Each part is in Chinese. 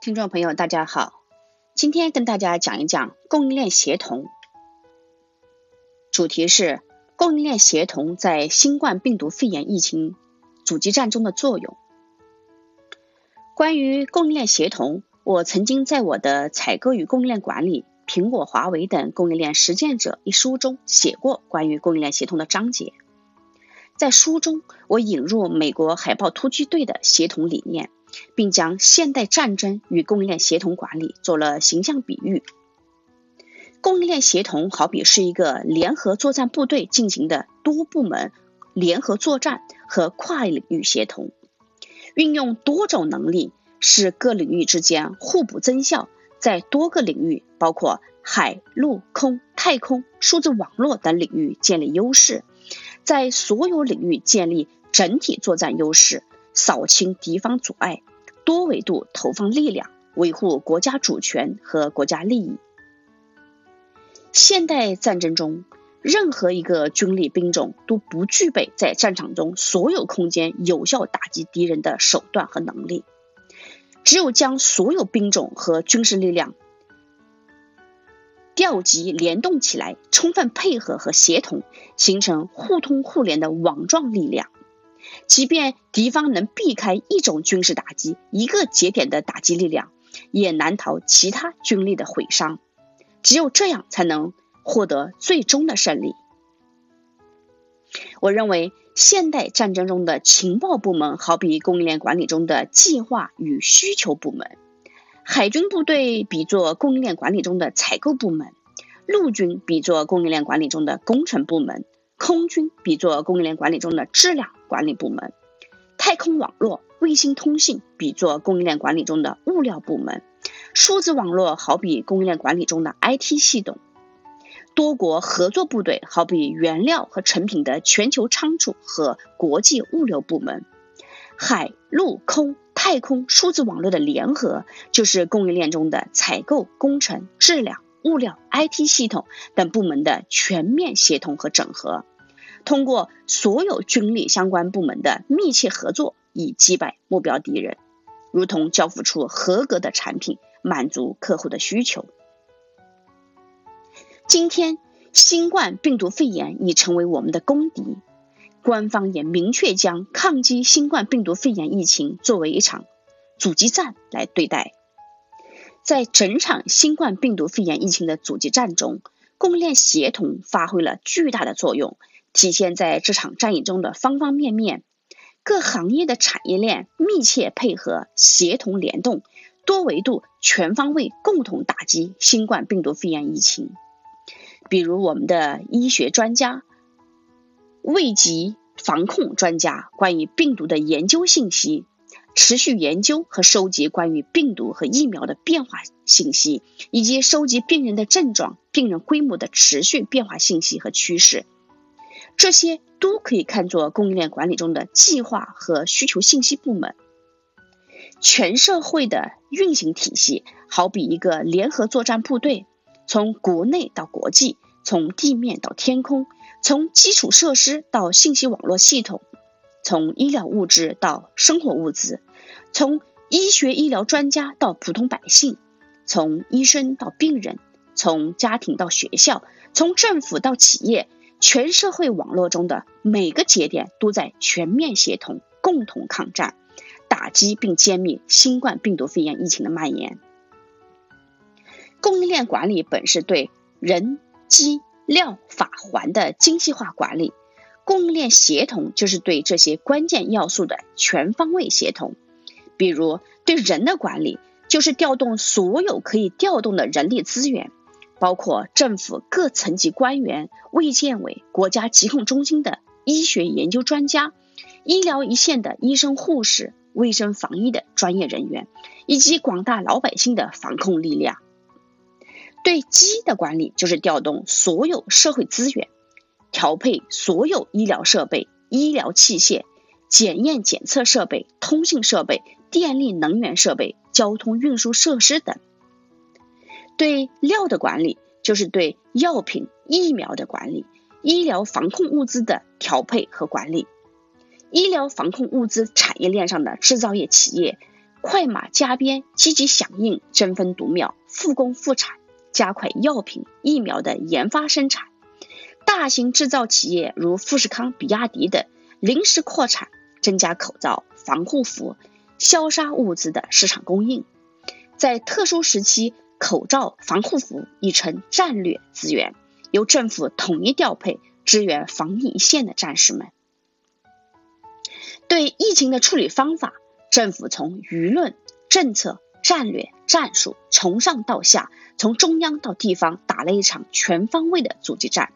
听众朋友，大家好，今天跟大家讲一讲供应链协同，主题是供应链协同在新冠病毒肺炎疫情阻击战中的作用。关于供应链协同，我曾经在我的《采购与供应链管理：苹果、华为等供应链实践者》一书中写过关于供应链协同的章节。在书中，我引入美国海豹突击队的协同理念，并将现代战争与供应链协同管理做了形象比喻。供应链协同好比是一个联合作战部队进行的多部门联合作战和跨领域协同，运用多种能力，使各领域之间互补增效，在多个领域，包括海陆空、太空、数字网络等领域建立优势。在所有领域建立整体作战优势，扫清敌方阻碍，多维度投放力量，维护国家主权和国家利益。现代战争中，任何一个军力兵种都不具备在战场中所有空间有效打击敌人的手段和能力。只有将所有兵种和军事力量。调集联动起来，充分配合和协同，形成互通互联的网状力量。即便敌方能避开一种军事打击、一个节点的打击力量，也难逃其他军力的毁伤。只有这样，才能获得最终的胜利。我认为，现代战争中的情报部门好比供应链管理中的计划与需求部门。海军部队比作供应链管理中的采购部门，陆军比作供应链管理中的工程部门，空军比作供应链管理中的质量管理部门，太空网络、卫星通信比作供应链管理中的物料部门，数字网络好比供应链管理中的 IT 系统，多国合作部队好比原料和成品的全球仓储和国际物流部门，海陆空。太空数字网络的联合，就是供应链中的采购、工程、质量、物料、IT 系统等部门的全面协同和整合。通过所有军力相关部门的密切合作，以击败目标敌人，如同交付出合格的产品，满足客户的需求。今天，新冠病毒肺炎已成为我们的公敌。官方也明确将抗击新冠病毒肺炎疫情作为一场阻击战来对待。在整场新冠病毒肺炎疫情的阻击战中，供应链协同发挥了巨大的作用，体现在这场战役中的方方面面。各行业的产业链密切配合、协同联动，多维度、全方位共同打击新冠病毒肺炎疫情。比如，我们的医学专家。卫疾防控专家关于病毒的研究信息，持续研究和收集关于病毒和疫苗的变化信息，以及收集病人的症状、病人规模的持续变化信息和趋势，这些都可以看作供应链管理中的计划和需求信息部门。全社会的运行体系好比一个联合作战部队，从国内到国际，从地面到天空。从基础设施到信息网络系统，从医疗物质到生活物资，从医学医疗专家到普通百姓，从医生到病人，从家庭到学校，从政府到企业，全社会网络中的每个节点都在全面协同，共同抗战，打击并歼灭新冠病毒肺炎疫情的蔓延。供应链管理本是对人机。料法环的精细化管理，供应链协同就是对这些关键要素的全方位协同。比如对人的管理，就是调动所有可以调动的人力资源，包括政府各层级官员、卫健委、国家疾控中心的医学研究专家、医疗一线的医生护士、卫生防疫的专业人员，以及广大老百姓的防控力量。对机的管理就是调动所有社会资源，调配所有医疗设备、医疗器械、检验检测设备、通信设备、电力能源设备、交通运输设施等。对料的管理就是对药品、疫苗的管理，医疗防控物资的调配和管理，医疗防控物资产业链上的制造业企业、快马加鞭，积极响应，争分夺秒，复工复产，加快药品、疫苗的研发生产。大型制造企业如富士康、比亚迪等临时扩产，增加口罩、防护服、消杀物资的市场供应。在特殊时期，口罩、防护服已成战略资源，由政府统一调配，支援防疫一线的战士们。对疫情的处理方法。政府从舆论、政策、战略、战术从上到下，从中央到地方，打了一场全方位的阻击战。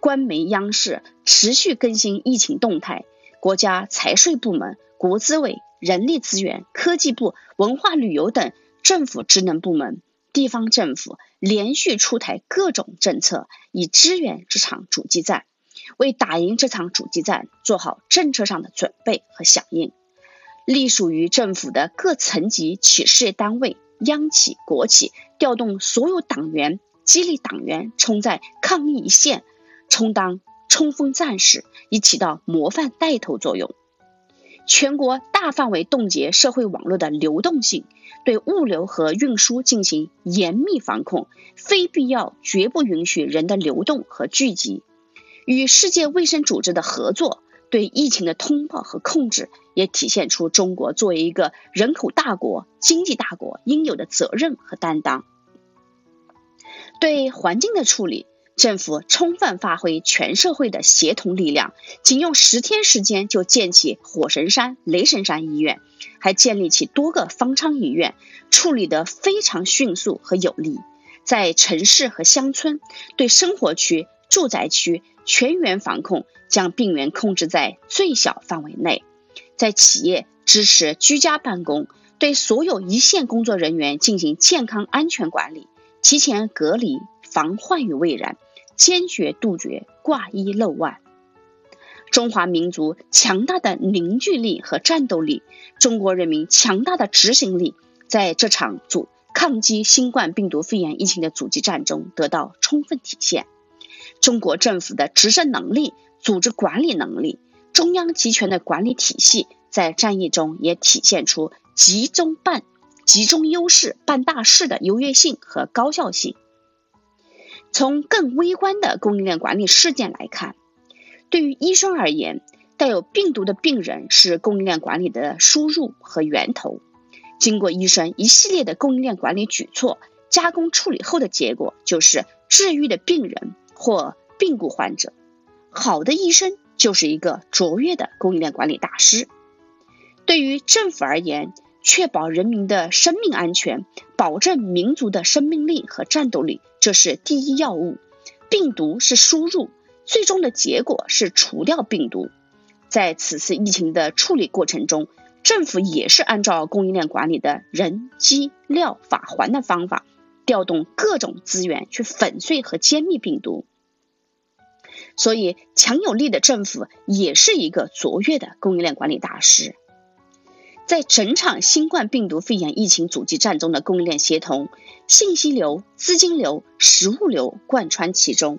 官媒央视持续更新疫情动态，国家财税部门、国资委、人力资源、科技部、文化旅游等政府职能部门、地方政府连续出台各种政策，以支援这场阻击战，为打赢这场阻击战做好政策上的准备和响应。隶属于政府的各层级企事业单位、央企、国企，调动所有党员，激励党员冲在抗疫一线，充当冲锋战士，以起到模范带头作用。全国大范围冻结社会网络的流动性，对物流和运输进行严密防控，非必要绝不允许人的流动和聚集。与世界卫生组织的合作。对疫情的通报和控制，也体现出中国作为一个人口大国、经济大国应有的责任和担当。对环境的处理，政府充分发挥全社会的协同力量，仅用十天时间就建起火神山、雷神山医院，还建立起多个方舱医院，处理得非常迅速和有力。在城市和乡村，对生活区、住宅区全员防控。将病源控制在最小范围内，在企业支持居家办公，对所有一线工作人员进行健康安全管理，提前隔离，防患于未然，坚决杜绝挂一漏万。中华民族强大的凝聚力和战斗力，中国人民强大的执行力，在这场阻抗击新冠病毒肺炎疫情的阻击战中得到充分体现。中国政府的执政能力。组织管理能力，中央集权的管理体系在战役中也体现出集中办、集中优势、办大事的优越性和高效性。从更微观的供应链管理事件来看，对于医生而言，带有病毒的病人是供应链管理的输入和源头。经过医生一系列的供应链管理举措，加工处理后的结果就是治愈的病人或病故患者。好的医生就是一个卓越的供应链管理大师。对于政府而言，确保人民的生命安全，保证民族的生命力和战斗力，这是第一要务。病毒是输入，最终的结果是除掉病毒。在此次疫情的处理过程中，政府也是按照供应链管理的人、机、料、法环的方法，调动各种资源去粉碎和歼灭病毒。所以，强有力的政府也是一个卓越的供应链管理大师。在整场新冠病毒肺炎疫情阻击战中的供应链协同、信息流、资金流、实物流贯穿其中。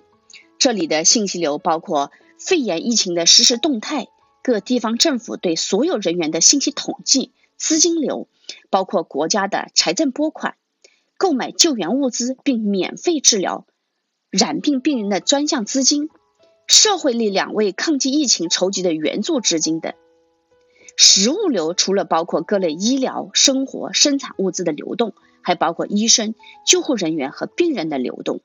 这里的信息流包括肺炎疫情的实时动态、各地方政府对所有人员的信息统计；资金流包括国家的财政拨款、购买救援物资并免费治疗染病病人的专项资金。社会力量为抗击疫情筹集的援助资金等，实物流除了包括各类医疗、生活、生产物资的流动，还包括医生、救护人员和病人的流动。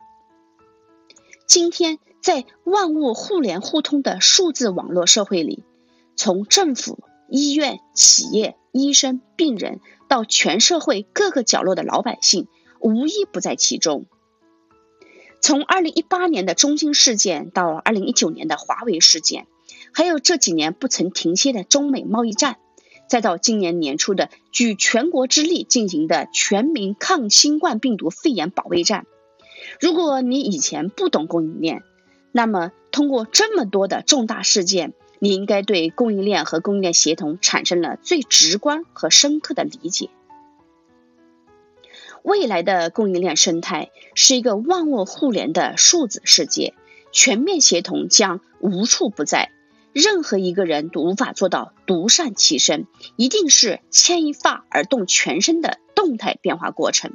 今天，在万物互联互通的数字网络社会里，从政府、医院、企业、医生、病人到全社会各个角落的老百姓，无一不在其中。从二零一八年的中兴事件到二零一九年的华为事件，还有这几年不曾停歇的中美贸易战，再到今年年初的举全国之力进行的全民抗新冠病毒肺炎保卫战，如果你以前不懂供应链，那么通过这么多的重大事件，你应该对供应链和供应链协同产生了最直观和深刻的理解。未来的供应链生态是一个万物互联的数字世界，全面协同将无处不在。任何一个人都无法做到独善其身，一定是牵一发而动全身的动态变化过程。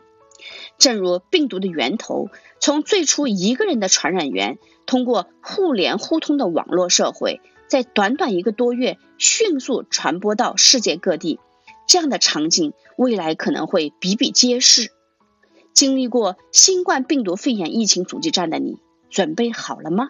正如病毒的源头，从最初一个人的传染源，通过互联互通的网络社会，在短短一个多月迅速传播到世界各地，这样的场景未来可能会比比皆是。经历过新冠病毒肺炎疫情阻击战的你，准备好了吗？